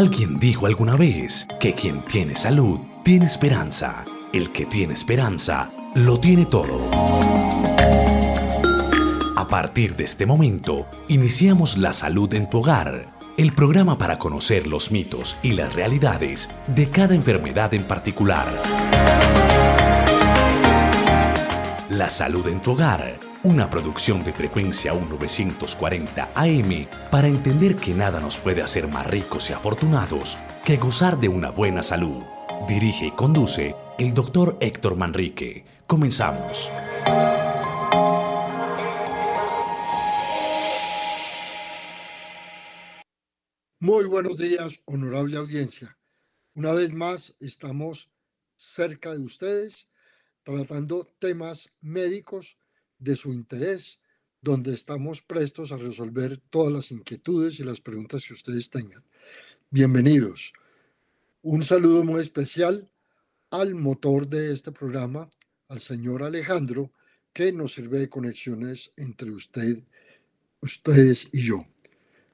Alguien dijo alguna vez que quien tiene salud tiene esperanza. El que tiene esperanza lo tiene todo. A partir de este momento, iniciamos La Salud en tu Hogar, el programa para conocer los mitos y las realidades de cada enfermedad en particular. La Salud en tu Hogar, una producción de frecuencia 1940 AM para entender que nada nos puede hacer más ricos y afortunados que gozar de una buena salud. Dirige y conduce el doctor Héctor Manrique. Comenzamos. Muy buenos días, honorable audiencia. Una vez más estamos cerca de ustedes tratando temas médicos de su interés, donde estamos prestos a resolver todas las inquietudes y las preguntas que ustedes tengan. Bienvenidos. Un saludo muy especial al motor de este programa, al señor Alejandro, que nos sirve de conexiones entre usted, ustedes y yo.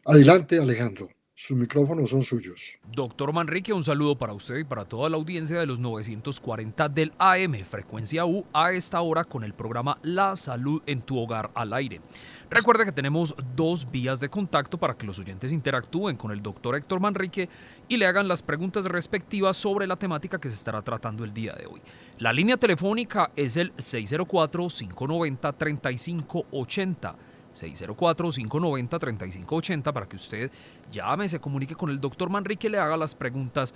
Adelante, Alejandro. Sus micrófonos son suyos. Doctor Manrique, un saludo para usted y para toda la audiencia de los 940 del AM, frecuencia U, a esta hora con el programa La Salud en tu Hogar al aire. Recuerde que tenemos dos vías de contacto para que los oyentes interactúen con el doctor Héctor Manrique y le hagan las preguntas respectivas sobre la temática que se estará tratando el día de hoy. La línea telefónica es el 604-590-3580. 604-590-3580 para que usted llame, se comunique con el doctor Manrique y le haga las preguntas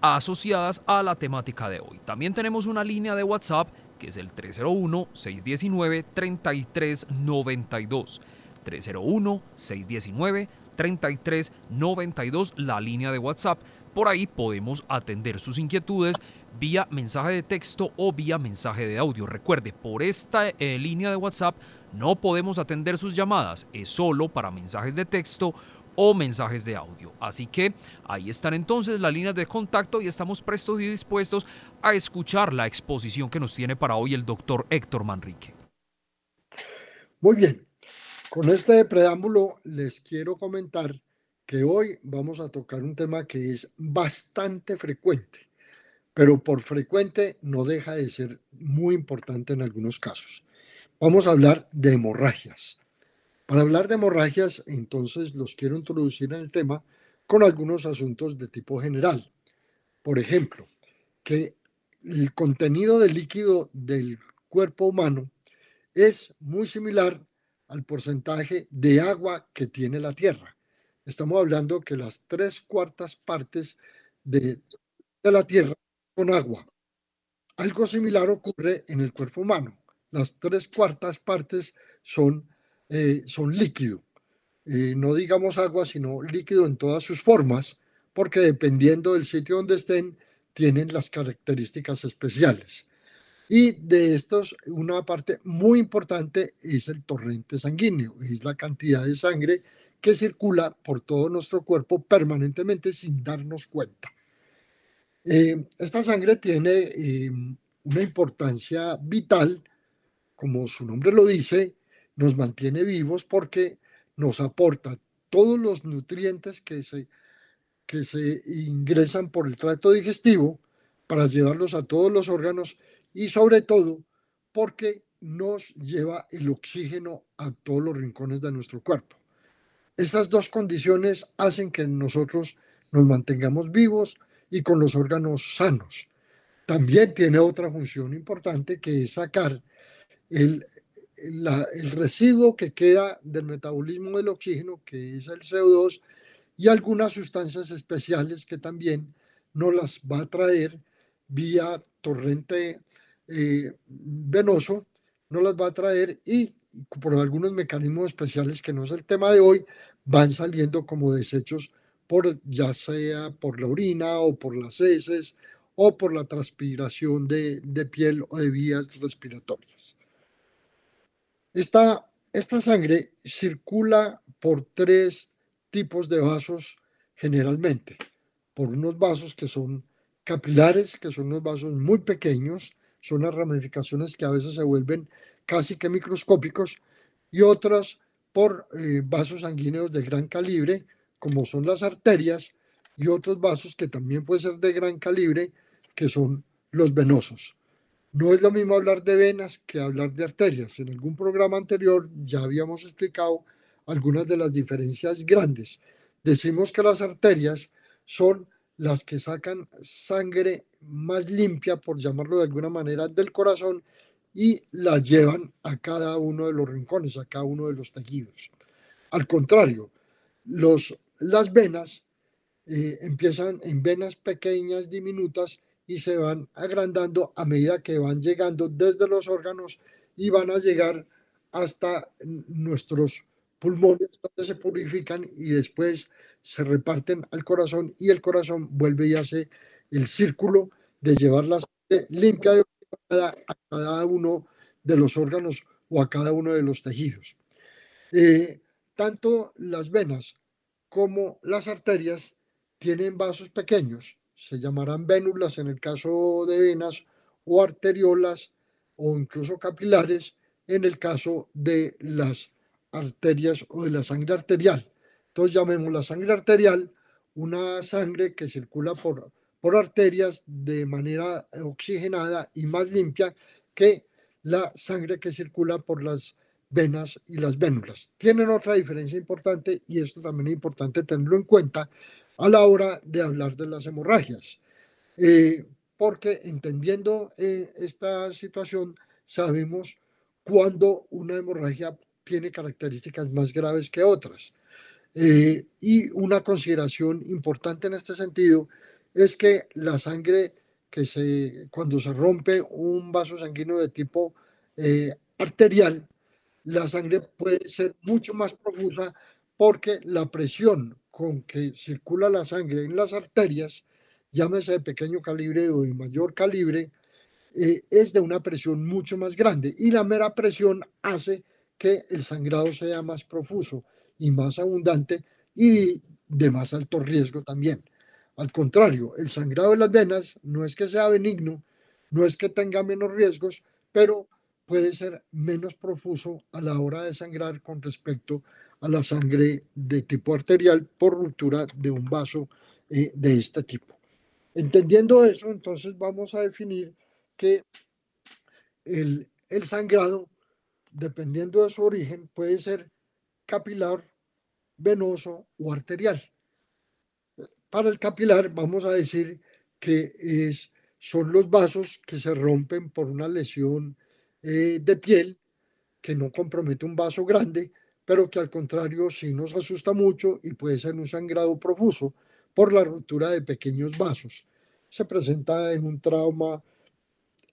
asociadas a la temática de hoy. También tenemos una línea de WhatsApp que es el 301-619-3392. 301-619-3392, la línea de WhatsApp. Por ahí podemos atender sus inquietudes vía mensaje de texto o vía mensaje de audio. Recuerde, por esta eh, línea de WhatsApp no podemos atender sus llamadas, es solo para mensajes de texto o mensajes de audio. Así que ahí están entonces las líneas de contacto y estamos prestos y dispuestos a escuchar la exposición que nos tiene para hoy el doctor Héctor Manrique. Muy bien, con este preámbulo les quiero comentar que hoy vamos a tocar un tema que es bastante frecuente, pero por frecuente no deja de ser muy importante en algunos casos. Vamos a hablar de hemorragias. Para hablar de hemorragias, entonces los quiero introducir en el tema con algunos asuntos de tipo general. Por ejemplo, que el contenido de líquido del cuerpo humano es muy similar al porcentaje de agua que tiene la Tierra. Estamos hablando que las tres cuartas partes de, de la Tierra son agua. Algo similar ocurre en el cuerpo humano. Las tres cuartas partes son eh, son líquido. Eh, no digamos agua, sino líquido en todas sus formas, porque dependiendo del sitio donde estén, tienen las características especiales. Y de estos, una parte muy importante es el torrente sanguíneo, es la cantidad de sangre que circula por todo nuestro cuerpo permanentemente sin darnos cuenta. Eh, esta sangre tiene una importancia vital, como su nombre lo dice, nos mantiene vivos porque nos aporta todos los nutrientes que se, que se ingresan por el trato digestivo para llevarlos a todos los órganos y sobre todo porque nos lleva el oxígeno a todos los rincones de nuestro cuerpo. Estas dos condiciones hacen que nosotros nos mantengamos vivos y con los órganos sanos. También tiene otra función importante que es sacar el, residuo que queda del metabolismo del oxígeno, que es el CO2, y algunas sustancias especiales que también nos las va a traer vía torrente eh, venoso, nos las va a traer y por algunos mecanismos especiales que no es el tema de hoy, van saliendo como desechos por ya sea por la orina o por las heces o por la transpiración de piel o de vías respiratorias. Esta, sangre circula por tres tipos de vasos generalmente, por unos vasos que son capilares, que son unos vasos muy pequeños, son las ramificaciones que a veces se vuelven casi que microscópicos, y otras por eh, vasos sanguíneos de gran calibre, como son las arterias, y otros vasos que también pueden ser de gran calibre, que son los venosos. No es lo mismo hablar de venas que hablar de arterias. En algún programa anterior ya habíamos explicado algunas de las diferencias grandes. Decimos que las arterias son las que sacan sangre más limpia, por llamarlo de alguna manera, del corazón y la llevan a cada uno de los rincones, a cada uno de los tejidos. Al contrario, los, las venas eh, empiezan en venas pequeñas, diminutas, y se van agrandando a medida que van llegando desde los órganos y van a llegar hasta nuestros pulmones donde se purifican y después se reparten al corazón y el corazón vuelve y hace el círculo de llevar la sangre limpia a cada uno de los órganos o a cada uno de los tejidos. Eh, tanto las venas como las arterias tienen vasos pequeños se llamarán vénulas en el caso de venas o arteriolas o incluso capilares en el caso de las arterias o de la sangre arterial. Entonces llamemos la sangre arterial una sangre que circula por, por arterias de manera oxigenada y más limpia que la sangre que circula por las venas y las vénulas. Tienen otra diferencia importante y esto también es importante tenerlo en cuenta a la hora de hablar de las hemorragias. Eh, porque entendiendo eh, esta situación, sabemos cuándo una hemorragia tiene características más graves que otras. Eh, y una consideración importante en este sentido es que la sangre que se, cuando se rompe un vaso sanguíneo de tipo arterial, la sangre puede ser mucho más profusa porque la presión con que circula la sangre en las arterias, llámese de pequeño calibre o de mayor calibre, eh, es de una presión mucho más grande y la mera presión hace que el sangrado sea más profuso y más abundante y de más alto riesgo también. Al contrario, el sangrado de las venas no es que sea benigno, no es que tenga menos riesgos, pero puede ser menos profuso a la hora de sangrar con respecto a la sangre de tipo arterial por ruptura de un vaso eh, de este tipo. Entendiendo eso, entonces vamos a definir que el, el sangrado, dependiendo de su origen, puede ser capilar, venoso o arterial. Para el capilar vamos a decir que es, son los vasos que se rompen por una lesión eh, de piel que no compromete un vaso grande, pero que al contrario sí nos asusta mucho y puede ser un sangrado profuso por la ruptura de pequeños vasos. Se presenta en un trauma,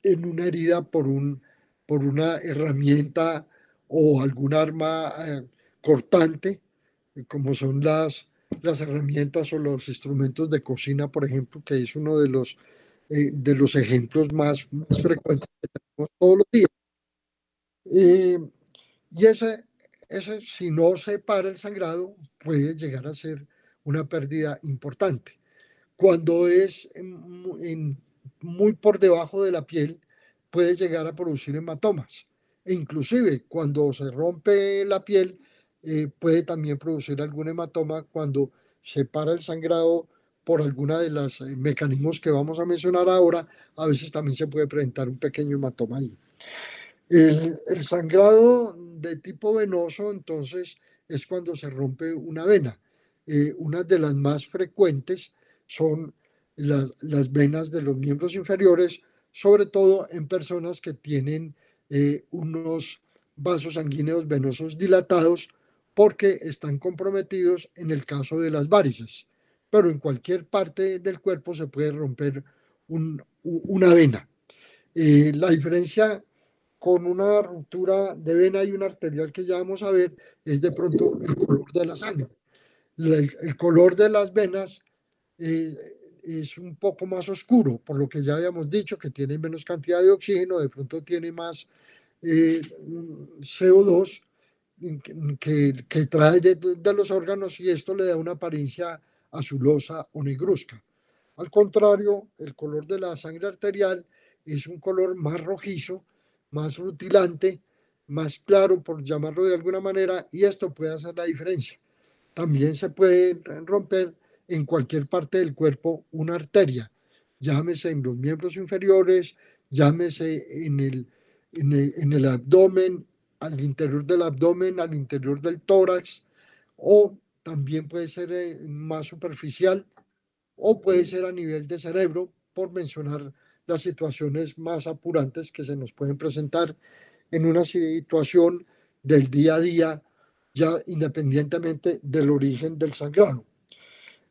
en una herida por, un, por una herramienta o algún arma eh, cortante, como son las, las herramientas o los instrumentos de cocina, por ejemplo, que es uno de los, eh, de los ejemplos más, más frecuentes que tenemos todos los días. Eh, y ese ese, si no se para el sangrado, puede llegar a ser una pérdida importante. Cuando es muy por debajo de la piel, puede llegar a producir hematomas. E inclusive cuando se rompe la piel, eh, puede también producir algún hematoma cuando se para el sangrado por alguna de los eh, mecanismos que vamos a mencionar ahora, a veces también se puede presentar un pequeño hematoma ahí. El, sangrado de tipo venoso, entonces, es cuando se rompe una vena. Eh, una de las más frecuentes son las, las, venas de los miembros inferiores, sobre todo en personas que tienen eh, unos vasos sanguíneos venosos dilatados porque están comprometidos en el caso de las varices. Pero en cualquier parte del cuerpo se puede romper una vena. Eh, la diferencia con una ruptura de vena y una arterial que ya vamos a ver, es de pronto el color de la sangre. El, color de las venas eh, es un poco más oscuro, por lo que ya habíamos dicho que tiene menos cantidad de oxígeno, de pronto tiene más eh, CO2 que, que trae de, de, los órganos y esto le da una apariencia azulosa o negruzca. Al contrario, el color de la sangre arterial es un color más rojizo, más rutilante, más claro, por llamarlo de alguna manera, y esto puede hacer la diferencia. También se puede romper en cualquier parte del cuerpo una arteria, llámese en los miembros inferiores, llámese en el, en el, abdomen, al interior del abdomen, al interior del tórax, o también puede ser eh, más superficial, o puede ser a nivel de cerebro, por mencionar las situaciones más apurantes que se nos pueden presentar en una situación del día a día, ya independientemente del origen del sangrado.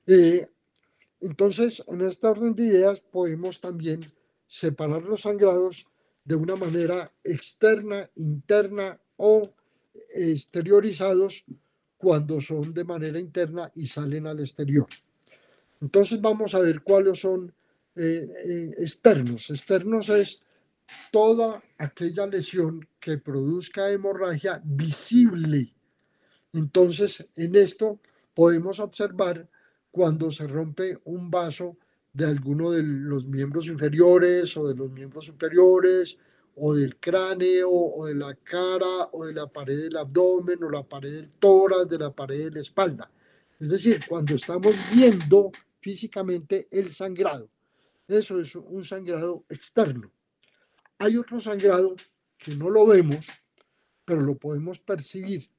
Eh, entonces, en esta orden de ideas podemos también separar los sangrados de una manera externa, interna o exteriorizados cuando son de manera interna y salen al exterior. Entonces vamos a ver cuáles son eh, eh, externos. Externos es toda aquella lesión que produzca hemorragia visible. Entonces, en esto podemos observar cuando se rompe un vaso de alguno de los miembros inferiores o de los miembros superiores o del cráneo o de la cara o de la pared del abdomen o la pared del tórax, de la pared de la espalda. Es decir, cuando estamos viendo físicamente el sangrado. Eso es un sangrado externo. Hay otro sangrado que no lo vemos, pero lo podemos percibir,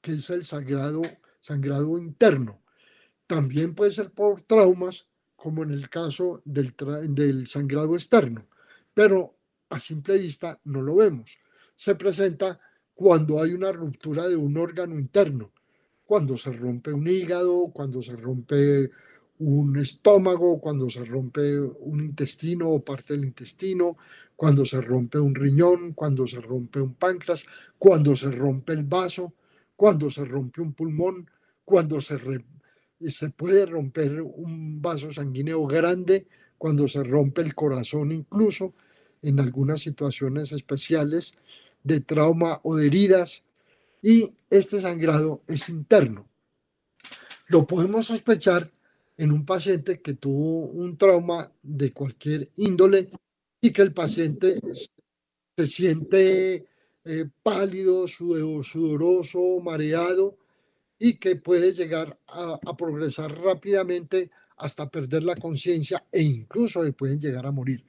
que es el sangrado, sangrado interno. También puede ser por traumas, como en el caso del, del sangrado externo, pero a simple vista no lo vemos. Se presenta cuando hay una ruptura de un órgano interno, cuando se rompe un hígado, cuando se rompe un estómago, cuando se rompe un intestino o parte del intestino, cuando se rompe un riñón, cuando se rompe un páncreas, cuando se rompe el vaso, cuando se rompe un pulmón, cuando se, se puede romper un vaso sanguíneo grande, cuando se rompe el corazón incluso, en algunas situaciones especiales de trauma o de heridas, y este sangrado es interno. Lo podemos sospechar en un paciente que tuvo un trauma de cualquier índole y que el paciente se siente eh, pálido, sudoroso, mareado y que puede llegar a, a progresar rápidamente hasta perder la conciencia e incluso pueden llegar a morir.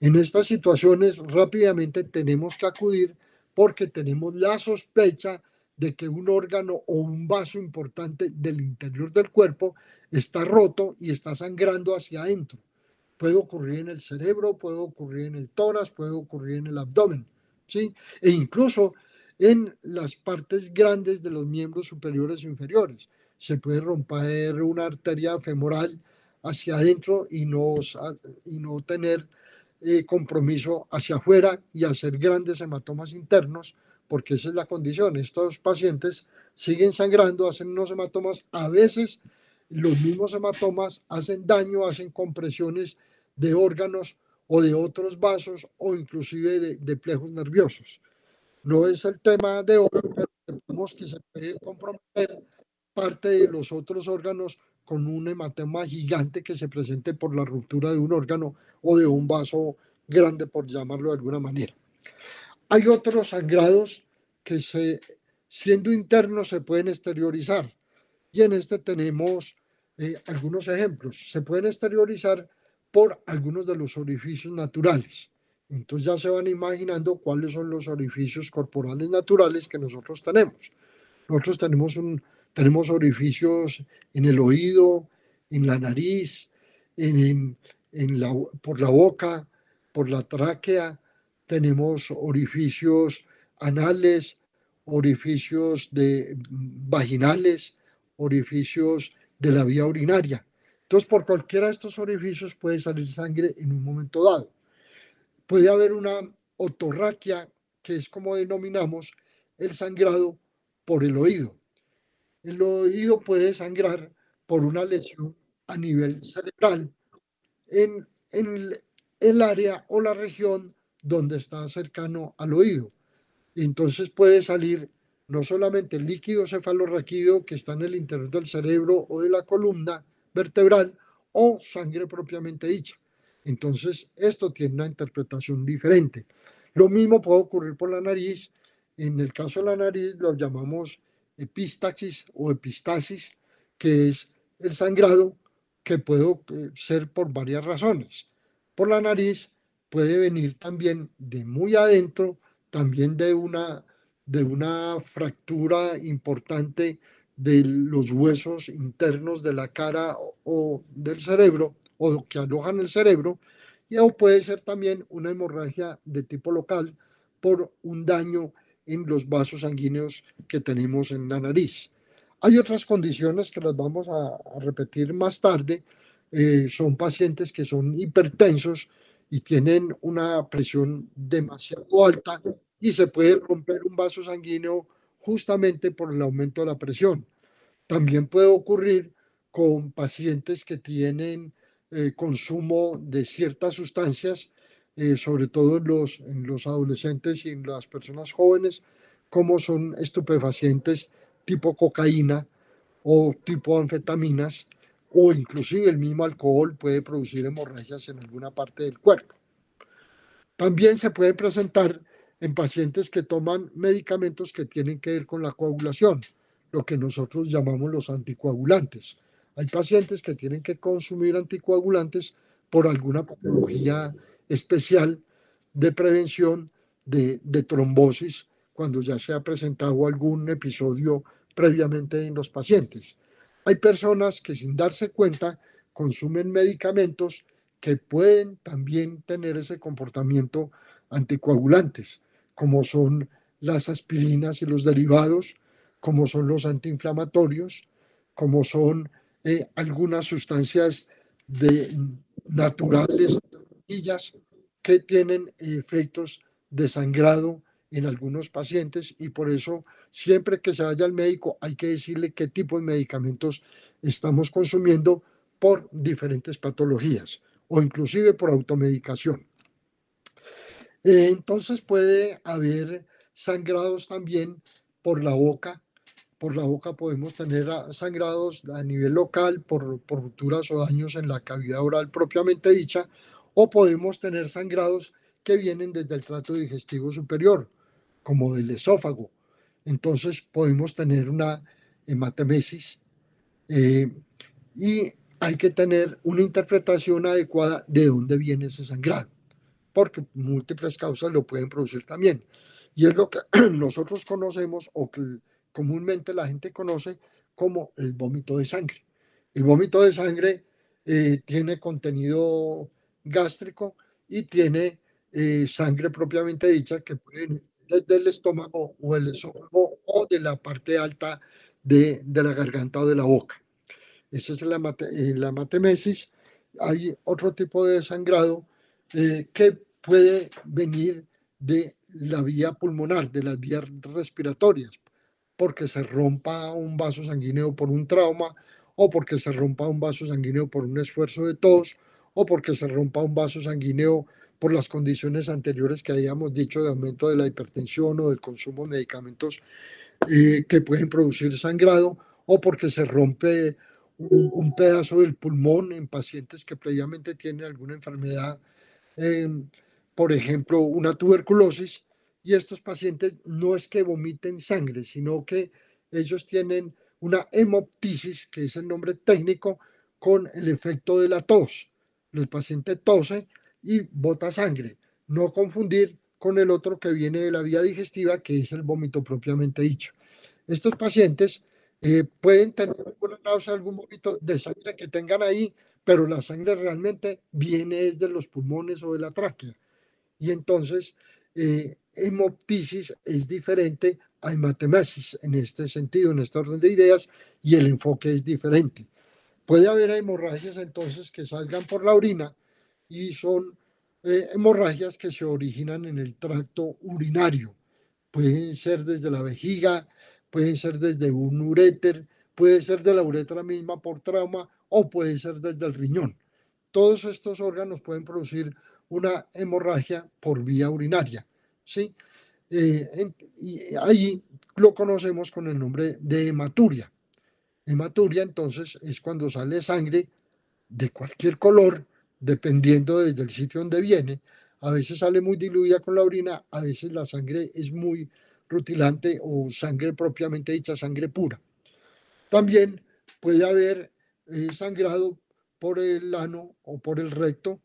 En estas situaciones rápidamente tenemos que acudir porque tenemos la sospecha de que un órgano o un vaso importante del interior del cuerpo está roto y está sangrando hacia adentro. Puede ocurrir en el cerebro, puede ocurrir en el tórax, puede ocurrir en el abdomen, ¿sí? E incluso en las partes grandes de los miembros superiores o inferiores. Se puede romper una arteria femoral hacia adentro y no, y no tener eh, compromiso hacia afuera y hacer grandes hematomas internos porque esa es la condición. Estos pacientes siguen sangrando, hacen unos hematomas, a veces los mismos hematomas hacen daño, hacen compresiones de órganos o de otros vasos o inclusive de, de plejos nerviosos. No es el tema de hoy, pero vemos que se puede comprometer parte de los otros órganos con un hematoma gigante que se presente por la ruptura de un órgano o de un vaso grande, por llamarlo de alguna manera. Hay otros sangrados que se, siendo internos se pueden exteriorizar. Y en este tenemos eh, algunos ejemplos. Se pueden exteriorizar por algunos de los orificios naturales. Entonces ya se van imaginando cuáles son los orificios corporales naturales que nosotros tenemos. Nosotros tenemos, un, tenemos orificios en el oído, en la nariz, en, en la, por la boca, por la tráquea, tenemos orificios anales, orificios de, vaginales, orificios de la vía urinaria. Entonces, por cualquiera de estos orificios puede salir sangre en un momento dado. Puede haber una otorraquia, que es como denominamos el sangrado por el oído. El oído puede sangrar por una lesión a nivel cerebral en el área o la región donde está cercano al oído. Entonces puede salir no solamente el líquido cefalorraquídeo que está en el interior del cerebro o de la columna vertebral o sangre propiamente dicha. Entonces, esto tiene una interpretación diferente. Lo mismo puede ocurrir por la nariz. En el caso de la nariz lo llamamos epistaxis o epistasis, que es el sangrado que puede eh, ser por varias razones. Por la nariz puede venir también de muy adentro, también de una, de una fractura importante de los huesos internos de la cara o del cerebro o que alojan el cerebro, y puede ser también una hemorragia de tipo local por un daño en los vasos sanguíneos que tenemos en la nariz. Hay otras condiciones que las vamos a, repetir más tarde. Eh, son pacientes que son hipertensos y tienen una presión demasiado alta y se puede romper un vaso sanguíneo justamente por el aumento de la presión. También puede ocurrir con pacientes que tienen eh, consumo de ciertas sustancias, eh, sobre todo en los, en los adolescentes y en las personas jóvenes, como son estupefacientes tipo cocaína o tipo anfetaminas, o inclusive el mismo alcohol puede producir hemorragias en alguna parte del cuerpo. También se puede presentar en pacientes que toman medicamentos que tienen que ver con la coagulación, lo que nosotros llamamos los anticoagulantes. Hay pacientes que tienen que consumir anticoagulantes por alguna patología especial de prevención de, de trombosis cuando ya se ha presentado algún episodio previamente en los pacientes. Hay personas que sin darse cuenta consumen medicamentos que pueden también tener ese comportamiento anticoagulantes, como son las aspirinas y los derivados, como son los antiinflamatorios, como son eh, algunas sustancias de, naturales que tienen efectos de sangrado en algunos pacientes y por eso siempre que se vaya al médico hay que decirle qué tipo de medicamentos estamos consumiendo por diferentes patologías o inclusive por automedicación. Eh, entonces puede haber sangrados también por la boca, por la boca podemos tener sangrados a nivel local por, por rupturas o daños en la cavidad oral propiamente dicha, o podemos tener sangrados que vienen desde el trato digestivo superior, como del esófago. Entonces podemos tener una hematemesis eh, y hay que tener una interpretación adecuada de dónde viene ese sangrado, porque múltiples causas lo pueden producir también. Y es lo que nosotros conocemos o que comúnmente la gente conoce como el vómito de sangre. El vómito de sangre eh, tiene contenido gástrico y tiene eh, sangre propiamente dicha que puede desde el estómago o el esófago o de la parte alta de, la garganta o de la boca. Esa es la, eh, la matemesis. Hay otro tipo de sangrado que puede venir de la vía pulmonar, de las vías respiratorias porque se rompa un vaso sanguíneo por un trauma, o porque se rompa un vaso sanguíneo por un esfuerzo de tos, o porque se rompa un vaso sanguíneo por las condiciones anteriores que habíamos dicho de aumento de la hipertensión o del consumo de medicamentos eh, que pueden producir sangrado, o porque se rompe un, pedazo del pulmón en pacientes que previamente tienen alguna enfermedad, eh, por ejemplo, una tuberculosis, y estos pacientes no es que vomiten sangre, sino que ellos tienen una hemoptisis, que es el nombre técnico, con el efecto de la tos. El paciente tose y bota sangre. No confundir con el otro que viene de la vía digestiva, que es el vómito propiamente dicho. Estos pacientes eh, pueden tener alguna náusea, algún vómito de sangre que tengan ahí, pero la sangre realmente viene desde los pulmones o de la tráquea. Y entonces eh, hemoptisis es diferente a hematemesis en este sentido, en este orden de ideas, y el enfoque es diferente. Puede haber hemorragias entonces que salgan por la orina y son eh, hemorragias que se originan en el tracto urinario. Pueden ser desde la vejiga, pueden ser desde un uréter, puede ser de la uretra misma por trauma o puede ser desde el riñón. Todos estos órganos pueden producir una hemorragia por vía urinaria. ¿sí? Eh, y ahí lo conocemos con el nombre de hematuria. Hematuria entonces es cuando sale sangre de cualquier color, dependiendo desde el sitio donde viene. A veces sale muy diluida con la orina, a veces la sangre es muy rutilante o sangre propiamente dicha, sangre pura. También puede haber eh, sangrado por el ano o por el recto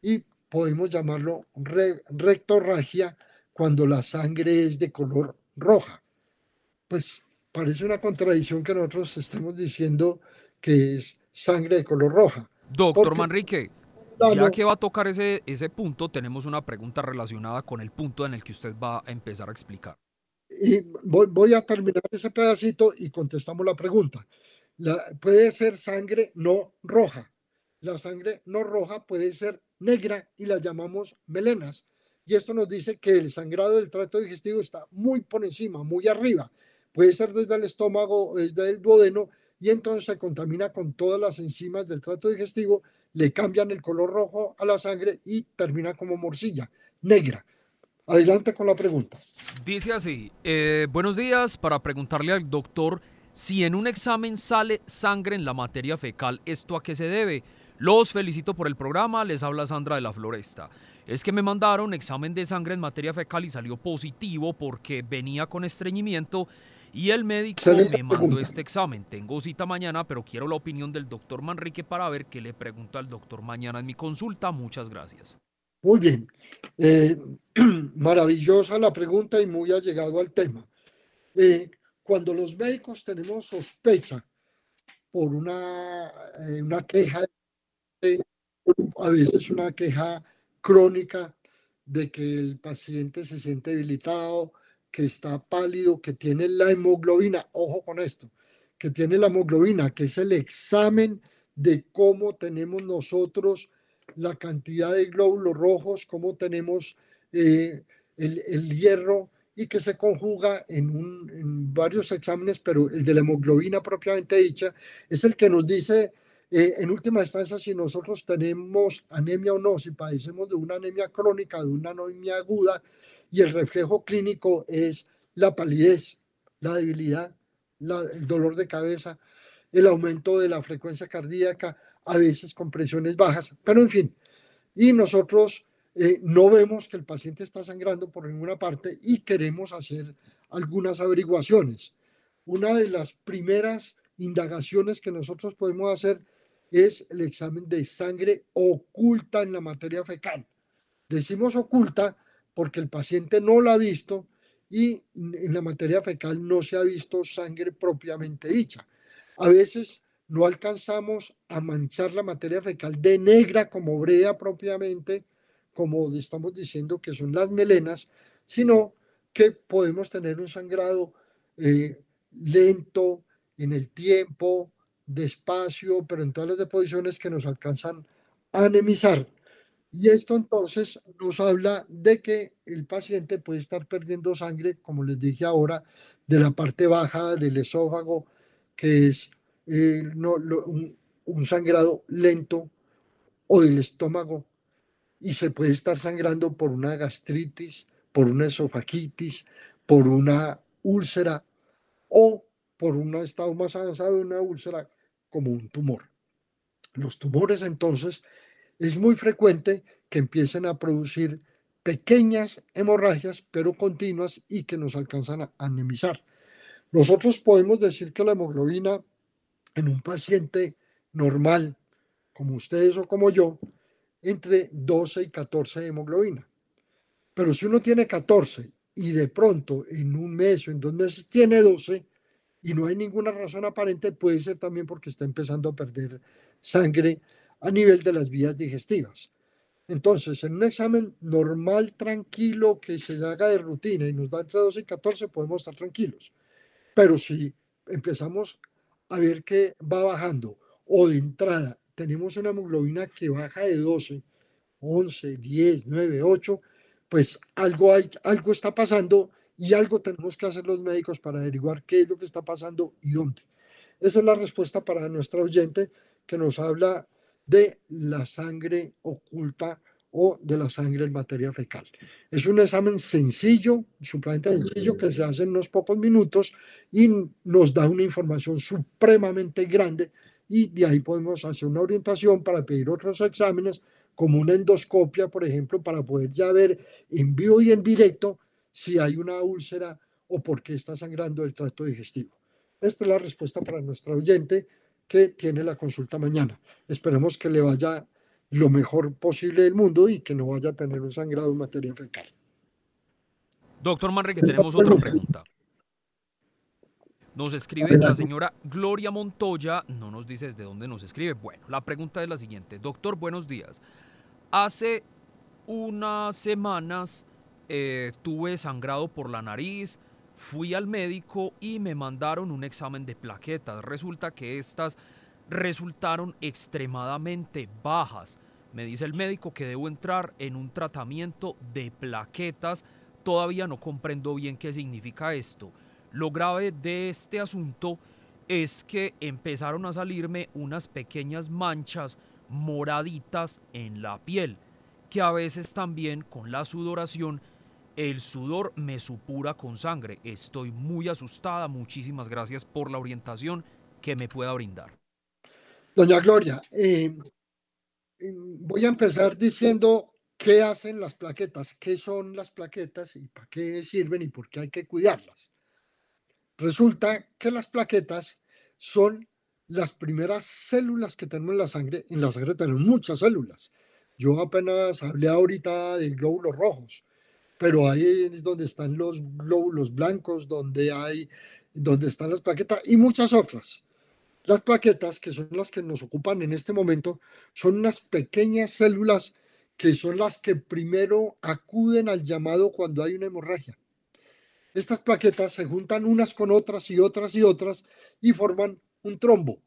y podemos llamarlo rectorragia cuando la sangre es de color roja. Pues parece una contradicción que nosotros estemos diciendo que es sangre de color roja. Doctor Manrique, ya que va a tocar ese, ese punto, tenemos una pregunta relacionada con el punto en el que usted va a empezar a explicar. Y voy, a terminar ese pedacito y contestamos la pregunta. puede ser sangre no roja. La sangre no roja puede ser negra y la llamamos melenas. Y esto nos dice que el sangrado del tracto digestivo está muy por encima, muy arriba. Puede ser desde el estómago, desde el duodeno, y entonces se contamina con todas las enzimas del tracto digestivo, le cambian el color rojo a la sangre y termina como morcilla, negra. Adelante con la pregunta. Dice así, eh, buenos días, para preguntarle al doctor si en un examen sale sangre en la materia fecal, ¿esto a qué se debe? Los felicito por el programa, les habla Sandra de la Floresta. Es que me mandaron examen de sangre en materia fecal y salió positivo porque venía con estreñimiento y el médico me mandó este examen. Tengo cita mañana, pero quiero la opinión del doctor Manrique para ver qué le pregunta al doctor mañana en mi consulta. Muchas gracias. Muy bien. Eh, maravillosa la pregunta y muy allegado al tema. Eh, cuando los médicos tenemos sospecha por una, eh, una queja a veces una queja crónica de que el paciente se siente debilitado, que está pálido, que tiene la hemoglobina, ojo con esto, que tiene la hemoglobina, que es el examen de cómo tenemos nosotros la cantidad de glóbulos rojos, cómo tenemos eh, el, hierro y que se conjuga en varios exámenes, pero el de la hemoglobina propiamente dicha es el que nos dice eh, en última instancia, si nosotros tenemos anemia o no, si padecemos de una anemia crónica, de una anemia aguda, y el reflejo clínico es la palidez, la debilidad, el dolor de cabeza, el aumento de la frecuencia cardíaca, a veces con presiones bajas, pero en fin, y nosotros eh, no vemos que el paciente está sangrando por ninguna parte y queremos hacer algunas averiguaciones. Una de las primeras indagaciones que nosotros podemos hacer es el examen de sangre oculta en la materia fecal. Decimos oculta porque el paciente no la ha visto y en la materia fecal no se ha visto sangre propiamente dicha. A veces no alcanzamos a manchar la materia fecal de negra como brea propiamente, como estamos diciendo que son las melenas, sino que podemos tener un sangrado eh, lento en el tiempo, despacio, pero en todas las deposiciones que nos alcanzan a anemizar. Y esto entonces nos habla de que el paciente puede estar perdiendo sangre, como les dije ahora, de la parte baja del esófago, que es eh, un, un sangrado lento, o del estómago, y se puede estar sangrando por una gastritis, por una esofagitis, por una úlcera o por un estado más avanzado de una úlcera como un tumor. Los tumores entonces es muy frecuente que empiecen a producir pequeñas hemorragias, pero continuas y que nos alcanzan a anemizar. Nosotros podemos decir que la hemoglobina en un paciente normal, como ustedes o como yo, entre 12 y 14 de hemoglobina. Pero si uno tiene 14 y de pronto en un mes o en dos meses tiene 12, y no hay ninguna razón aparente, puede ser también porque está empezando a perder sangre a nivel de las vías digestivas. Entonces, en un examen normal, tranquilo, que se haga de rutina y nos da entre 12 y 14, podemos estar tranquilos. Pero si empezamos a ver que va bajando o de entrada tenemos una hemoglobina que baja de 12, 11, 10, 9, 8, pues algo, hay, algo está pasando y algo tenemos que hacer los médicos para averiguar qué es lo que está pasando y dónde. Esa es la respuesta para nuestra oyente que nos habla de la sangre oculta o de la sangre en materia fecal. Es un examen sencillo, supremamente sencillo, que se hace en unos pocos minutos y nos da una información supremamente grande y de ahí podemos hacer una orientación para pedir otros exámenes como una endoscopia, por ejemplo, para poder ya ver en vivo y en directo si hay una úlcera o por qué está sangrando el tracto digestivo. Esta es la respuesta para nuestra oyente que tiene la consulta mañana. Esperemos que le vaya lo mejor posible del mundo y que no vaya a tener un sangrado en materia fecal. Doctor Manrique, tenemos otra pregunta. Nos escribe la señora Gloria Montoya, no nos dice desde dónde nos escribe. Bueno, la pregunta es la siguiente. Doctor, buenos días. Hace unas semanas eh, tuve sangrado por la nariz, fui al médico y me mandaron un examen de plaquetas. Resulta que estas resultaron extremadamente bajas. Me dice el médico que debo entrar en un tratamiento de plaquetas. Todavía no comprendo bien qué significa esto. Lo grave de este asunto es que empezaron a salirme unas pequeñas manchas moraditas en la piel, que a veces también con la sudoración el sudor me supura con sangre. Estoy muy asustada. Muchísimas gracias por la orientación que me pueda brindar. Doña Gloria, eh, voy a empezar diciendo qué hacen las plaquetas, qué son las plaquetas y para qué sirven y por qué hay que cuidarlas. Resulta que las plaquetas son las primeras células que tenemos en la sangre. En la sangre tenemos muchas células. Yo apenas hablé ahorita de glóbulos rojos, pero ahí es donde están los glóbulos blancos, donde hay, donde están las plaquetas y muchas otras. Las plaquetas, que son las que nos ocupan en este momento, son unas pequeñas células que son las que primero acuden al llamado cuando hay una hemorragia. Estas plaquetas se juntan unas con otras y otras y otras y forman un trombo.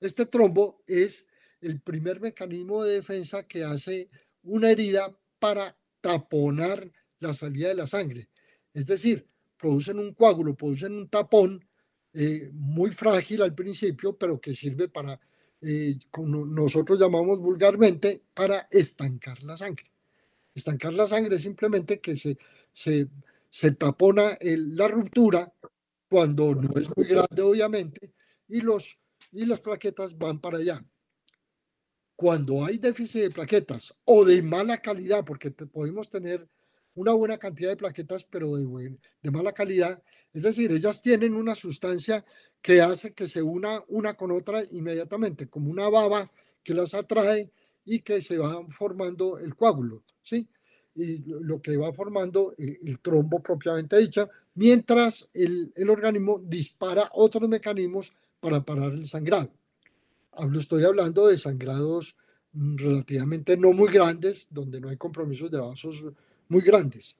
Este trombo es el primer mecanismo de defensa que hace una herida para taponar la salida de la sangre. Es decir, producen un coágulo, producen un tapón eh, muy frágil al principio, pero que sirve para, eh, como nosotros llamamos vulgarmente, para estancar la sangre. Estancar la sangre es simplemente que se, se se tapona la ruptura cuando no es muy grande, obviamente, y, los, y las plaquetas van para allá. Cuando hay déficit de plaquetas o de mala calidad, porque podemos tener una buena cantidad de plaquetas, pero de, de mala calidad, es decir, ellas tienen una sustancia que hace que se una una con otra inmediatamente, como una baba que las atrae y que se va formando el coágulo, ¿sí? y lo que va formando el, trombo propiamente dicha, mientras el, el, organismo dispara otros mecanismos para parar el sangrado. Hablo, estoy hablando de sangrados mm, relativamente no muy grandes, donde no hay compromisos de vasos muy grandes.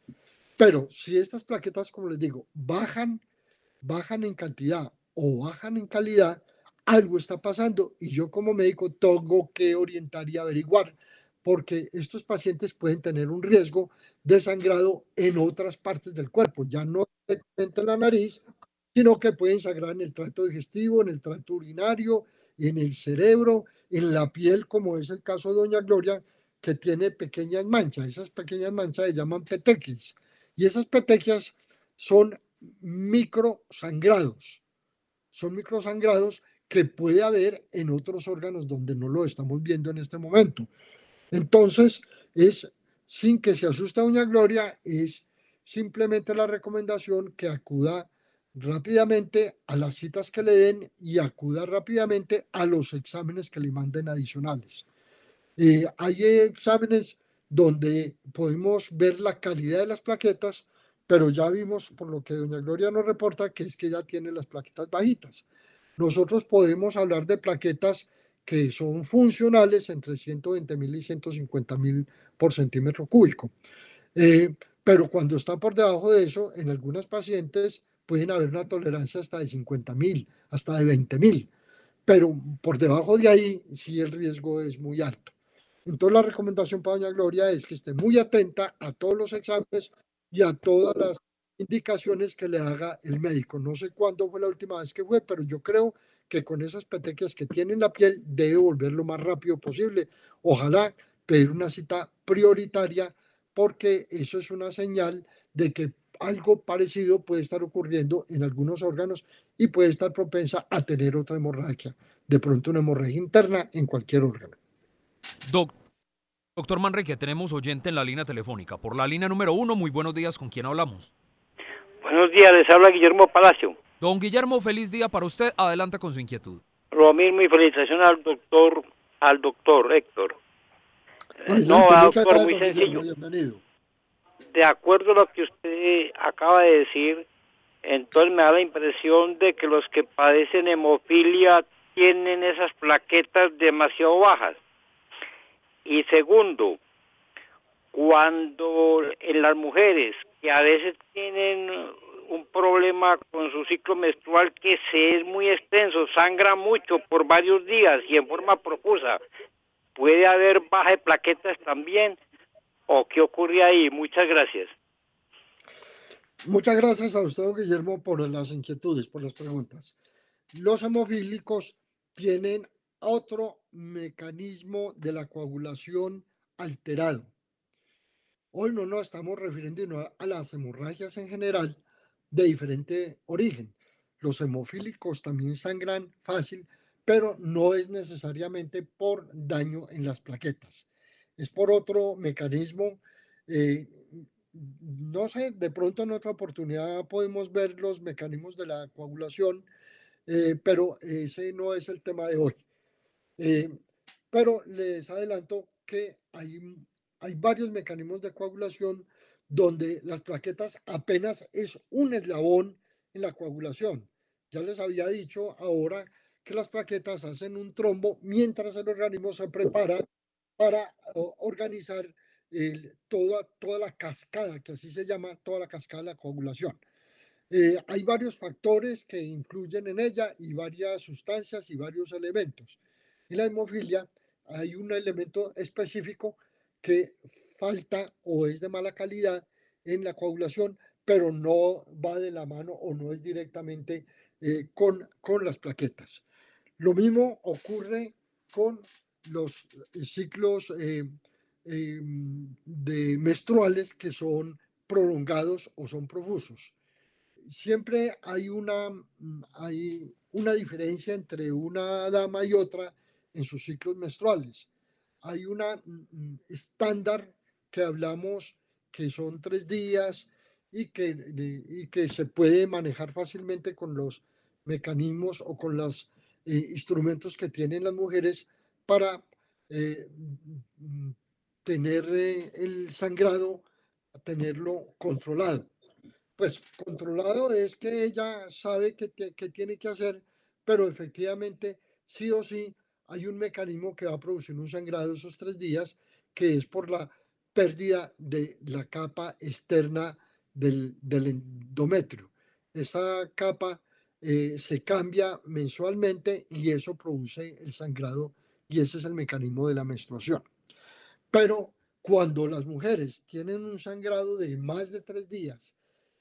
Pero si estas plaquetas, como les digo, bajan, bajan en cantidad o bajan en calidad, algo está pasando y yo como médico tengo que orientar y averiguar porque estos pacientes pueden tener un riesgo de sangrado en otras partes del cuerpo, ya no en la nariz, sino que pueden sangrar en el tracto digestivo, en el tracto urinario, en el cerebro, en la piel, como es el caso de Doña Gloria, que tiene pequeñas manchas. Esas pequeñas manchas se llaman petequias. Y esas petequias son microsangrados. Son microsangrados que puede haber en otros órganos donde no lo estamos viendo en este momento. Entonces, es sin que se asuste a Doña Gloria, es simplemente la recomendación que acuda rápidamente a las citas que le den y acuda rápidamente a los exámenes que le manden adicionales. Eh, hay exámenes donde podemos ver la calidad de las plaquetas, pero ya vimos por lo que doña Gloria nos reporta que es que ya tiene las plaquetas bajitas. Nosotros podemos hablar de plaquetas que son funcionales entre 120 mil y 150 mil por centímetro cúbico. Eh, pero cuando está por debajo de eso, en algunas pacientes pueden haber una tolerancia hasta de 50 mil, hasta de 20 mil. Pero por debajo de ahí sí el riesgo es muy alto. Entonces la recomendación para doña Gloria es que esté muy atenta a todos los exámenes y a todas las indicaciones que le haga el médico. No sé cuándo fue la última vez que fue, pero yo creo que con esas petequias que tiene en la piel debe volver lo más rápido posible. Ojalá pedir una cita prioritaria porque eso es una señal de que algo parecido puede estar ocurriendo en algunos órganos y puede estar propensa a tener otra hemorragia, de pronto una hemorragia interna en cualquier órgano. Doctor Manrique, tenemos oyente en la línea telefónica. Por la línea número uno, muy buenos días, ¿con quién hablamos? Buenos días, les habla Guillermo Palacio. Don Guillermo, feliz día para usted. Adelante con su inquietud. Lo mismo y felicitaciones al doctor, al doctor Héctor. no, doctor, muy sencillo. De acuerdo a lo que usted acaba de decir, entonces me da la impresión de que los que padecen hemofilia tienen esas plaquetas demasiado bajas. Y segundo, cuando en las mujeres que a veces tienen un problema con su ciclo menstrual que se es muy extenso, sangra mucho por varios días y en forma profusa, puede haber baja de plaquetas también o qué ocurre ahí. Muchas gracias. Muchas gracias a usted, Guillermo, por las inquietudes, por las preguntas. Los hemofílicos tienen otro mecanismo de la coagulación alterado. Hoy no nos estamos refiriendo a las hemorragias en general de diferente origen. Los hemofílicos también sangran fácil, pero no es necesariamente por daño en las plaquetas. Es por otro mecanismo. Eh, no sé, de pronto en otra oportunidad podemos ver los mecanismos de la coagulación, eh, pero ese no es el tema de hoy. Eh, pero les adelanto que hay hay varios mecanismos de coagulación donde las plaquetas apenas es un eslabón en la coagulación. Ya les había dicho ahora que las plaquetas hacen un trombo mientras el organismo se prepara para organizar toda, toda la cascada, que así se llama, toda la cascada de la coagulación. Eh, hay varios factores que influyen en ella y varias sustancias y varios elementos. En la hemofilia hay un elemento específico que falta o es de mala calidad en la coagulación, pero no va de la mano o no es directamente eh, con, con las plaquetas. Lo mismo ocurre con los ciclos eh, em, de menstruales que son prolongados o son profusos. Siempre hay una, hay una diferencia entre una dama y otra en sus ciclos menstruales hay una mm, mm, estándar que hablamos que son tres días y que, y que se puede manejar fácilmente con los mecanismos o con los eh, instrumentos que tienen las mujeres para eh, mm, tener eh, el sangrado, tenerlo controlado. Pues controlado es que ella sabe qué que tiene que hacer, pero efectivamente sí o sí hay un mecanismo que va a producir un sangrado esos tres días, que es por la pérdida de la capa externa del, endometrio. Esa capa eh, se cambia mensualmente y eso produce el sangrado y ese es el mecanismo de la menstruación. Pero cuando las mujeres tienen un sangrado de más de tres días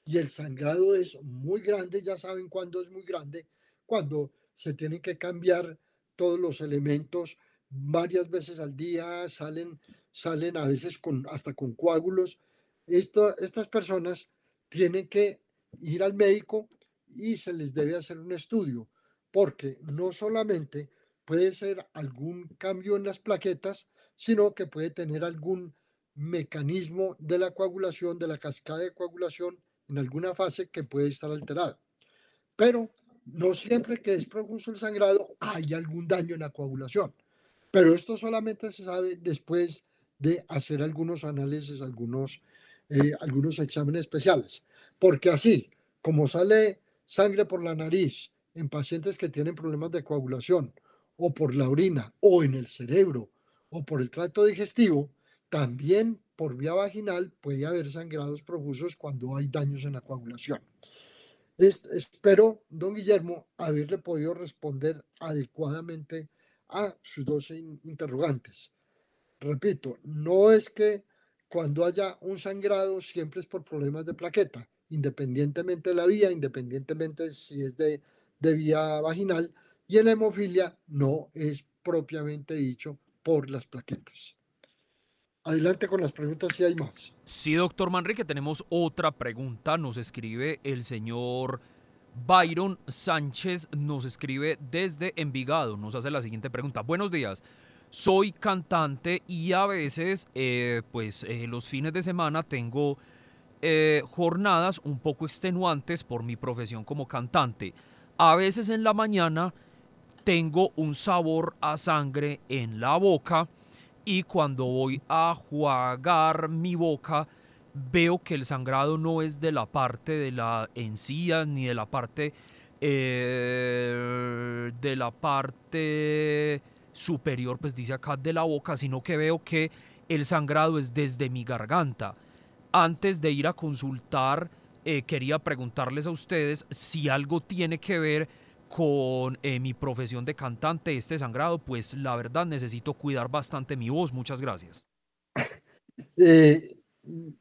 y el sangrado es muy grande, ya saben cuándo es muy grande, cuando se tienen que cambiar todos los elementos varias veces al día, salen, salen a veces con, hasta con coágulos. estas personas tienen que ir al médico y se les debe hacer un estudio, porque no solamente puede ser algún cambio en las plaquetas, sino que puede tener algún mecanismo de la coagulación, de la cascada de coagulación en alguna fase que puede estar alterada. Pero no siempre que es profuso el sangrado hay algún daño en la coagulación, pero esto solamente se sabe después de hacer algunos análisis, algunos, eh, algunos exámenes especiales, porque así como sale sangre por la nariz en pacientes que tienen problemas de coagulación, o por la orina, o en el cerebro, o por el tracto digestivo, también por vía vaginal puede haber sangrados profusos cuando hay daños en la coagulación espero, don Guillermo, haberle podido responder adecuadamente a sus dos interrogantes. Repito, no es que cuando haya un sangrado siempre es por problemas de plaqueta, independientemente de la vía, independientemente si es de, de vía vaginal, y en la hemofilia no es propiamente dicho por las plaquetas. Adelante con las preguntas si hay más. Sí, doctor Manrique, tenemos otra pregunta. Nos escribe el señor Byron Sánchez, nos escribe desde Envigado. Nos hace la siguiente pregunta. Buenos días. Soy cantante y a veces, eh, pues eh, los fines de semana tengo eh, jornadas un poco extenuantes por mi profesión como cantante. A veces en la mañana tengo un sabor a sangre en la boca y cuando voy a jugar mi boca veo que el sangrado no es de la parte de la encía ni de la parte eh, de la parte superior, pues dice acá de la boca, sino que veo que el sangrado es desde mi garganta. Antes de ir a consultar, eh, quería preguntarles a ustedes si algo tiene que ver con eh, mi profesión de cantante, este sangrado, pues la verdad necesito cuidar bastante mi voz. Muchas gracias.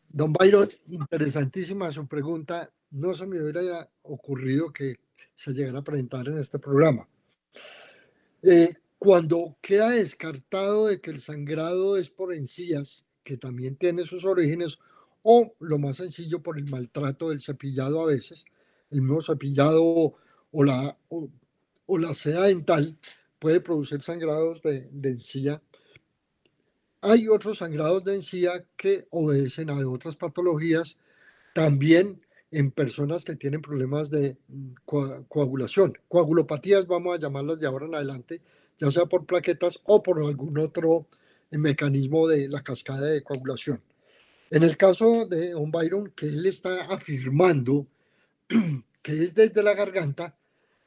don Byron, interesantísima su pregunta. No se me hubiera ocurrido que se llegara a presentar en este programa. Eh, cuando queda descartado de que el sangrado es por encías, que también tiene sus orígenes, o lo más sencillo por el maltrato del cepillado a veces, el mismo cepillado o la, o, la seda dental puede producir sangrados de, encía. Hay otros sangrados de encía que obedecen a otras patologías, también en personas que tienen problemas de mm, coagulación, coagulopatías, vamos a llamarlas de ahora en adelante, ya sea por plaquetas o por algún otro eh, mecanismo de la cascada de coagulación. En el caso de Don Byron, que él está afirmando que es desde la garganta,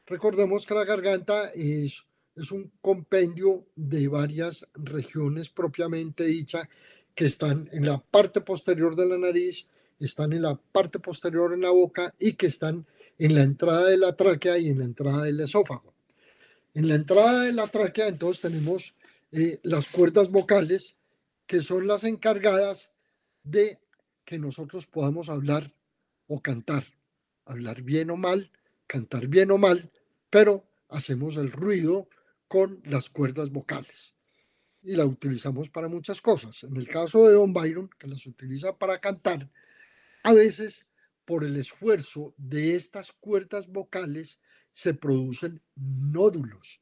recordemos que la garganta es, es un compendio de varias regiones propiamente dicha que están en la parte posterior de la nariz, están en la parte posterior en la boca y que están en la entrada de la tráquea y en la entrada del esófago. En la entrada de la tráquea entonces tenemos eh, las cuerdas vocales que son las encargadas de que nosotros podamos hablar o cantar, hablar bien o mal, cantar bien o mal, pero hacemos el ruido con las cuerdas vocales y la utilizamos para muchas cosas. En el caso de Don Byron, que las utiliza para cantar, a veces, por el esfuerzo de estas cuerdas vocales, se producen nódulos,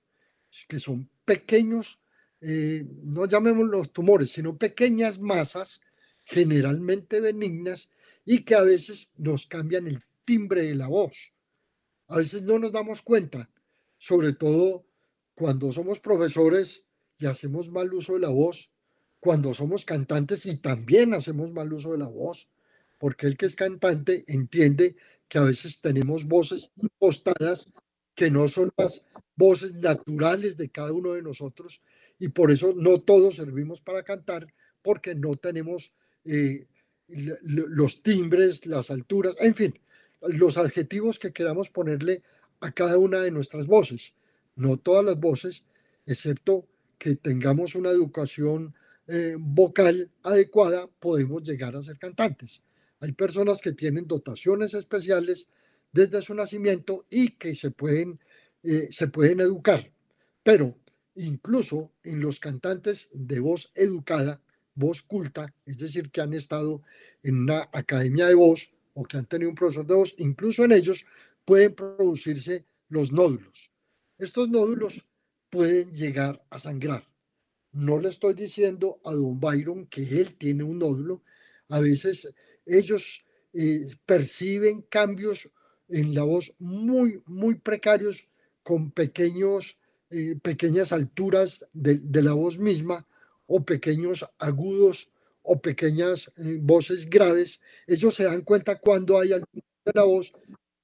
que son pequeños, eh, no llamémoslos tumores, sino pequeñas masas, generalmente benignas, y que a veces nos cambian el timbre de la voz. A veces no nos damos cuenta, sobre todo cuando somos profesores y hacemos mal uso de la voz, cuando somos cantantes y también hacemos mal uso de la voz, porque el que es cantante entiende que a veces tenemos voces impostadas que no son las voces naturales de cada uno de nosotros y por eso no todos servimos para cantar porque no tenemos eh, los timbres, las alturas, en fin, los adjetivos que queramos ponerle a cada una de nuestras voces. No todas las voces, excepto que tengamos una educación eh, vocal adecuada, podemos llegar a ser cantantes. Hay personas que tienen dotaciones especiales desde su nacimiento y que se pueden, eh, se pueden educar. Pero incluso en los cantantes de voz educada, voz culta, es decir, que han estado en una academia de voz o que han tenido un profesor de voz, incluso en ellos pueden producirse los nódulos. Estos nódulos pueden llegar a sangrar. No le estoy diciendo a don Byron que él tiene un nódulo. A veces ellos eh, perciben cambios en la voz muy, muy precarios con pequeños, eh, pequeñas alturas de, la voz misma o pequeños agudos o pequeñas eh, voces graves. Ellos se dan cuenta cuando hay algo de la voz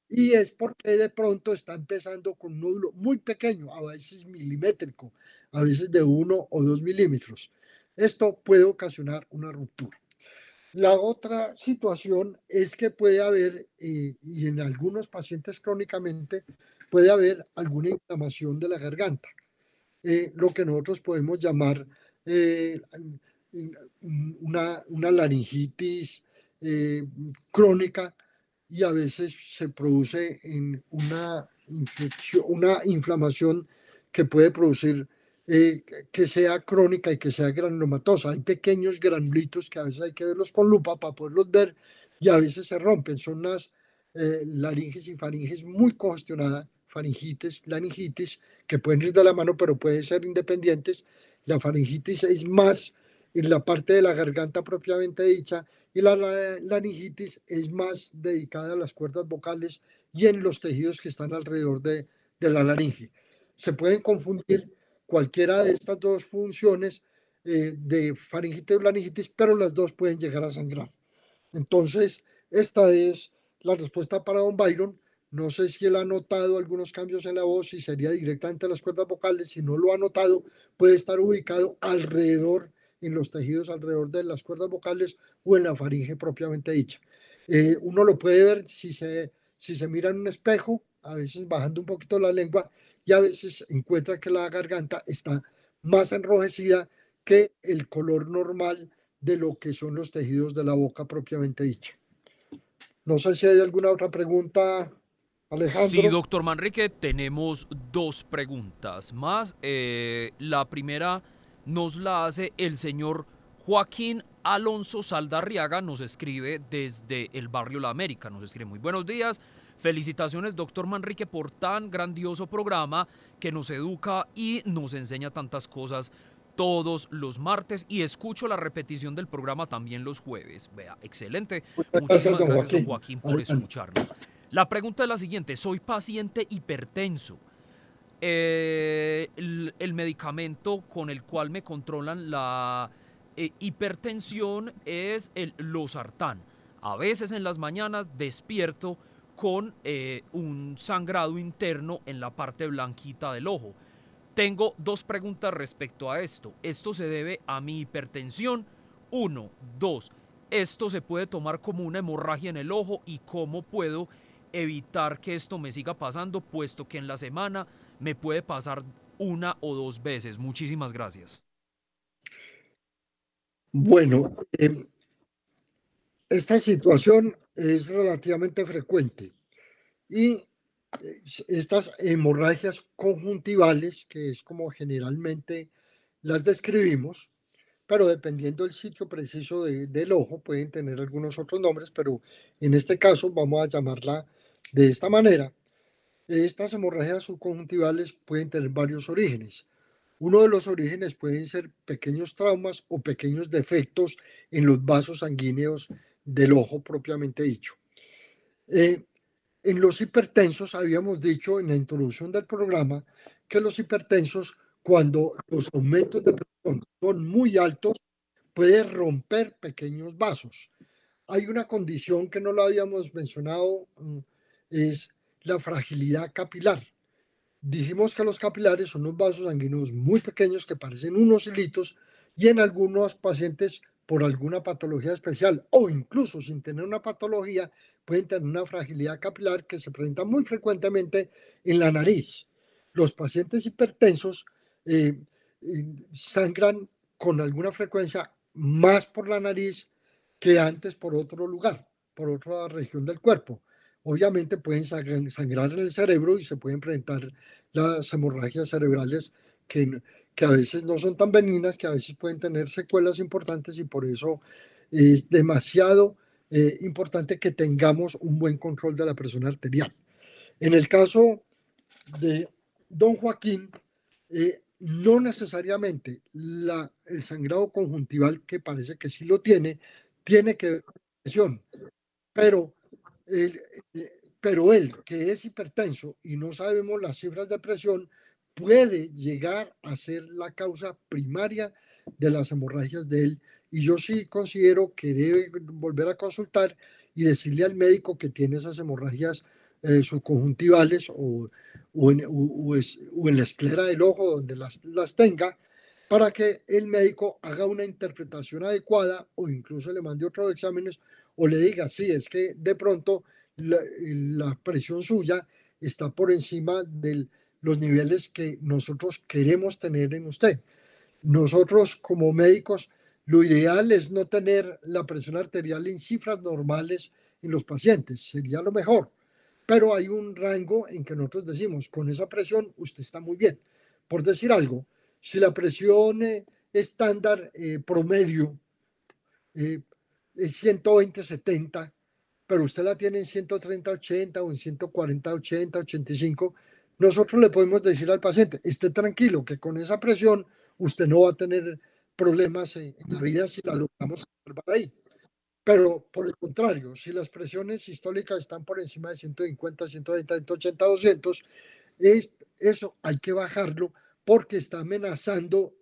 y es porque de pronto está empezando con un nódulo muy pequeño, a veces milimétrico, a veces de uno o dos milímetros. Esto puede ocasionar una ruptura. La otra situación es que puede haber, eh, y en algunos pacientes crónicamente, puede haber alguna inflamación de la garganta, eh, lo que nosotros podemos llamar eh, una, una, laringitis crónica y a veces se produce en una, una inflamación que puede producir eh, que sea crónica y que sea granulomatosa. Hay pequeños granulitos que a veces hay que verlos con lupa para poderlos ver y a veces se rompen. Son unas eh, laringes y faringes muy congestionadas, faringitis, laringitis, que pueden ir de la mano, pero pueden ser independientes. La faringitis es más en la parte de la garganta propiamente dicha y la, laringitis es más dedicada a las cuerdas vocales y en los tejidos que están alrededor de, la laringe. se pueden confundir cualquiera de estas dos funciones eh, de faringitis y laringitis, pero las dos pueden llegar a sangrar. Entonces, esta es la respuesta para don Byron. No sé si él ha notado algunos cambios en la voz, y sería directamente a las cuerdas vocales. Si no lo ha notado, puede estar ubicado alrededor, en los tejidos alrededor de las cuerdas vocales o en la faringe propiamente dicha. Eh, uno lo puede ver si se, si se mira en un espejo, a veces bajando un poquito la lengua, y a veces encuentra que la garganta está más enrojecida que el color normal de lo que son los tejidos de la boca propiamente dicha. No sé si hay alguna otra pregunta, Alejandro. Sí, doctor Manrique, tenemos dos preguntas más. Eh, la primera nos la hace el señor Joaquín Alonso Saldarriaga, nos escribe desde el barrio La América, nos escribe muy buenos días. Felicitaciones, doctor Manrique, por tan grandioso programa que nos educa y nos enseña tantas cosas todos los martes y escucho la repetición del programa también los jueves. Vea, excelente. Muchísimas gracias, don Joaquín, por escucharnos. La pregunta es la siguiente. Soy paciente hipertenso. Eh, el, medicamento con el cual me controlan la eh, hipertensión es el losartán. A veces en las mañanas despierto con eh, un sangrado interno en la parte blanquita del ojo. Tengo dos preguntas respecto a esto. ¿Esto se debe a mi hipertensión? Uno. Dos. ¿Esto se puede tomar como una hemorragia en el ojo y cómo puedo evitar que esto me siga pasando, puesto que en la semana me puede pasar una o dos veces? Muchísimas gracias. Bueno, em, esta situación es relativamente frecuente y estas hemorragias conjuntivales, que es como generalmente las describimos, pero dependiendo del sitio preciso del ojo, pueden tener algunos otros nombres, pero en este caso vamos a llamarla de esta manera. Estas hemorragias subconjuntivales pueden tener varios orígenes. Uno de los orígenes pueden ser pequeños traumas o pequeños defectos en los vasos sanguíneos del ojo propiamente dicho. Eh, en los hipertensos habíamos dicho en la introducción del programa que los hipertensos, cuando los aumentos de presión son muy altos, pueden romper pequeños vasos. Hay una condición que no lo habíamos mencionado, mm, es la fragilidad capilar. Dijimos que los capilares son unos vasos sanguíneos muy pequeños que parecen unos hilitos y en algunos pacientes por alguna patología especial o incluso sin tener una patología pueden tener una fragilidad capilar que se presenta muy frecuentemente en la nariz. Los pacientes hipertensos eh, eh, sangran con alguna frecuencia más por la nariz que antes por otro lugar, por otra región del cuerpo. Obviamente pueden sangrar en el cerebro y se pueden presentar las hemorragias cerebrales que, que a veces no son tan benignas, que a veces pueden tener secuelas importantes y por eso es demasiado eh, importante que tengamos un buen control de la presión arterial. En el caso de don Joaquín, eh, no necesariamente la, el sangrado conjuntival, que parece que sí lo tiene, tiene que ver con presión, pero, eh, pero él, que es hipertenso y no sabemos las cifras de presión, puede llegar a ser la causa primaria de las hemorragias de él. Y yo sí considero que debe volver a consultar y decirle al médico que tiene esas hemorragias eh, subconjuntivales o, en, la esclera del ojo donde las tenga para que el médico haga una interpretación adecuada o incluso le mande otros exámenes o le diga, sí, es que de pronto la, la presión suya está por encima de los niveles que nosotros queremos tener en usted. Nosotros como médicos lo ideal es no tener la presión arterial en cifras normales en los pacientes, sería lo mejor. Pero hay un rango en que nosotros decimos, con esa presión usted está muy bien. Por decir algo, si la presión eh, estándar eh, promedio eh, es 120-70, pero usted la tiene en 130-80 o en 140-80, 85, nosotros le podemos decir al paciente, esté tranquilo que con esa presión usted no va a tener problemas en, la vida si la logramos observar ahí. Pero por el contrario, si las presiones sistólicas están por encima de 150, 120, 180, 200, es, eso hay que bajarlo porque está amenazando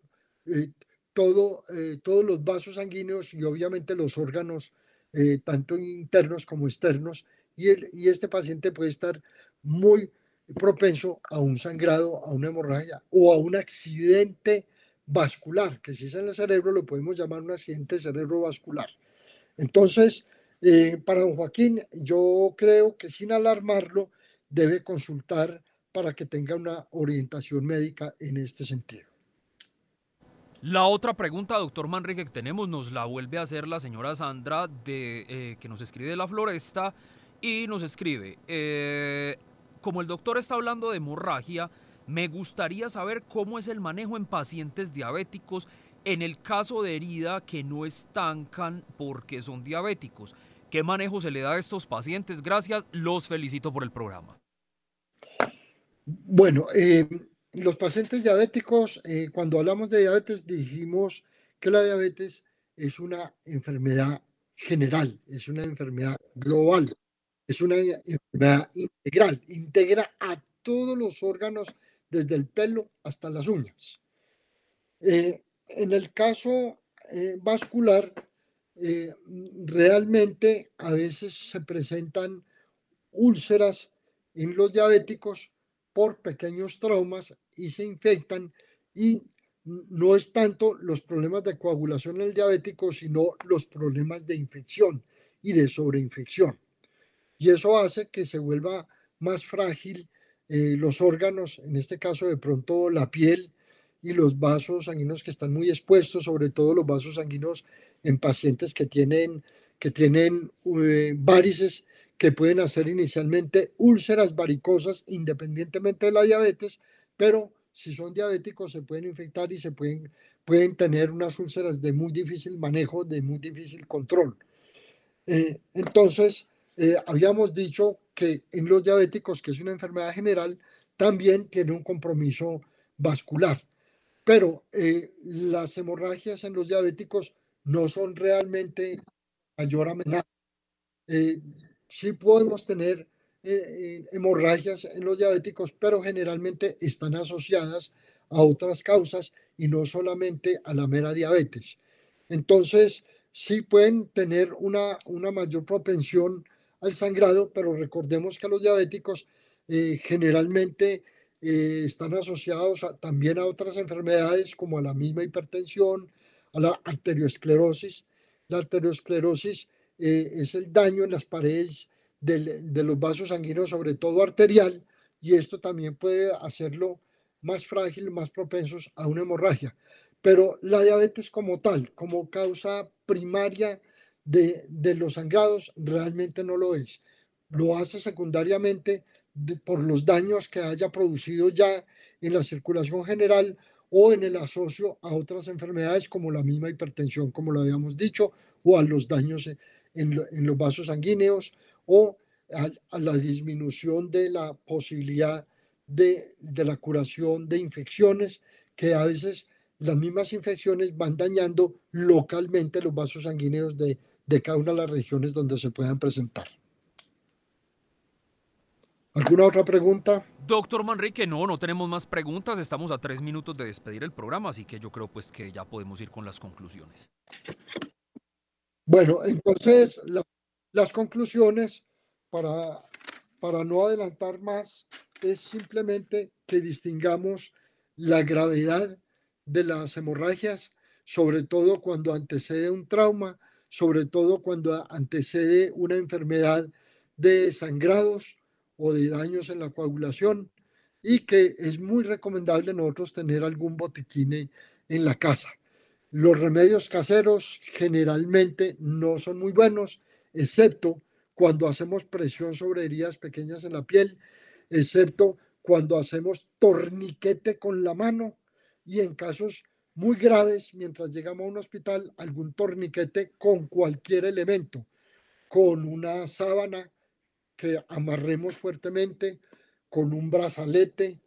eh, todo, eh, todos los vasos sanguíneos y obviamente los órganos, eh, tanto internos como externos, y, el, y este paciente puede estar muy propenso a un sangrado, a una hemorragia o a un accidente vascular, que si es en el cerebro lo podemos llamar un accidente cerebrovascular. Entonces, para don Joaquín, yo creo que sin alarmarlo, debe consultar para que tenga una orientación médica en este sentido. La otra pregunta, doctor Manrique, que tenemos nos la vuelve a hacer la señora Sandra, de, eh, que nos escribe de la floresta y nos escribe, eh, como el doctor está hablando de hemorragia, me gustaría saber cómo es el manejo en pacientes diabéticos en el caso de herida que no estancan porque son diabéticos. ¿Qué manejo se le da a estos pacientes? Gracias, los felicito por el programa. Bueno, eh, los pacientes diabéticos, eh, cuando hablamos de diabetes, dijimos que la diabetes es una enfermedad general, es una enfermedad global, es una enfermedad integral, integra a todos los órganos desde el pelo hasta las uñas. Eh, en el caso vascular, realmente a veces se presentan úlceras en los diabéticos por pequeños traumas y se infectan y no es tanto los problemas de coagulación en el diabético, sino los problemas de infección y de sobreinfección. Y eso hace que se vuelva más frágil eh, los órganos, en este caso de pronto la piel y los vasos sanguíneos que están muy expuestos, sobre todo los vasos sanguíneos en pacientes que tienen, que tienen eh, varices que pueden hacer inicialmente úlceras varicosas independientemente de la diabetes, pero si son diabéticos se pueden infectar y se pueden, pueden tener unas úlceras de muy difícil manejo, de muy difícil control. Eh, entonces, eh, habíamos dicho que en los diabéticos, que es una enfermedad general, también tiene un compromiso vascular. Pero eh, las hemorragias en los diabéticos no son realmente mayor amenaza sí podemos tener eh, eh, hemorragias en los diabéticos, pero generalmente están asociadas a otras causas y no solamente a la mera diabetes. Entonces, sí pueden tener una, una mayor propensión al sangrado, pero recordemos que los diabéticos eh, generalmente están asociados también a otras enfermedades como a la misma hipertensión, a la arteriosclerosis. La arteriosclerosis eh, es el daño en las paredes de los vasos sanguíneos, sobre todo arterial, y esto también puede hacerlo más frágil, más propensos a una hemorragia. Pero la diabetes como tal, como causa primaria de, los sangrados, realmente no lo es. Lo hace secundariamente por los daños que haya producido ya en la circulación general o en el asocio a otras enfermedades como la misma hipertensión, como lo habíamos dicho, o a los daños en, los vasos sanguíneos o a, la disminución de la posibilidad de, la curación de infecciones que a veces las mismas infecciones van dañando localmente los vasos sanguíneos de, de cada una de las regiones donde se puedan presentar. ¿Alguna otra pregunta? Doctor Manrique, no, no tenemos más preguntas. Estamos a tres minutos de despedir el programa, así que yo creo pues que ya podemos ir con las conclusiones. Bueno, entonces las conclusiones, para, para no adelantar más, es simplemente que distingamos la gravedad de las hemorragias, sobre todo cuando antecede un trauma, sobre todo cuando antecede una enfermedad de sangrados o de daños en la coagulación y que es muy recomendable nosotros tener algún botiquín en la casa. Los remedios caseros generalmente no son muy buenos, excepto cuando hacemos presión sobre heridas pequeñas en la piel, excepto cuando hacemos torniquete con la mano y en casos muy graves, mientras llegamos a un hospital, algún torniquete con cualquier elemento, con una sábana que amarremos fuertemente, con un brazalete,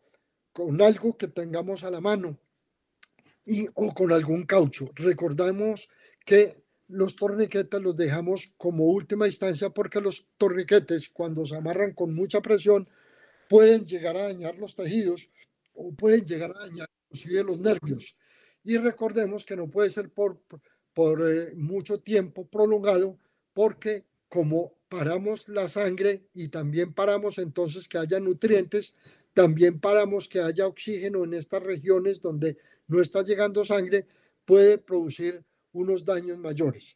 con algo que tengamos a la mano y, o con algún caucho. Recordamos que los torniquetes los dejamos como última instancia porque los torniquetes cuando se amarran con mucha presión pueden llegar a dañar los tejidos o pueden llegar a dañar inclusive los nervios. Y recordemos que no puede ser por, por eh, mucho tiempo prolongado porque como paramos la sangre y también paramos entonces que haya nutrientes, también paramos que haya oxígeno en estas regiones donde no está llegando sangre, puede producir unos daños mayores.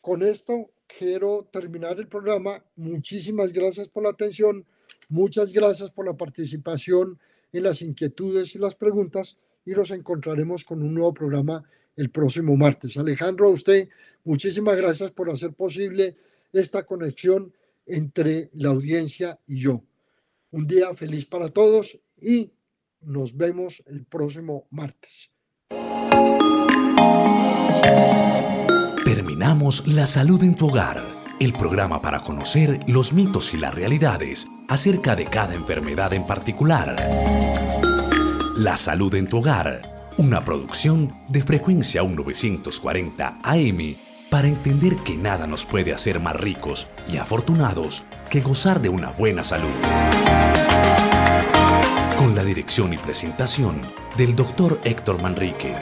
Con esto quiero terminar el programa. Muchísimas gracias por la atención. Muchas gracias por la participación en las inquietudes y las preguntas y nos encontraremos con un nuevo programa el próximo martes. Alejandro, a usted, muchísimas gracias por hacer posible esta conexión entre la audiencia y yo. Un día feliz para todos y nos vemos el próximo martes. Terminamos La Salud en tu Hogar, el programa para conocer los mitos y las realidades acerca de cada enfermedad en particular. La Salud en tu Hogar, una producción de frecuencia 1940 AM para entender que nada nos puede hacer más ricos y afortunados que gozar de una buena salud. Con la dirección y presentación del Dr. Héctor Manrique.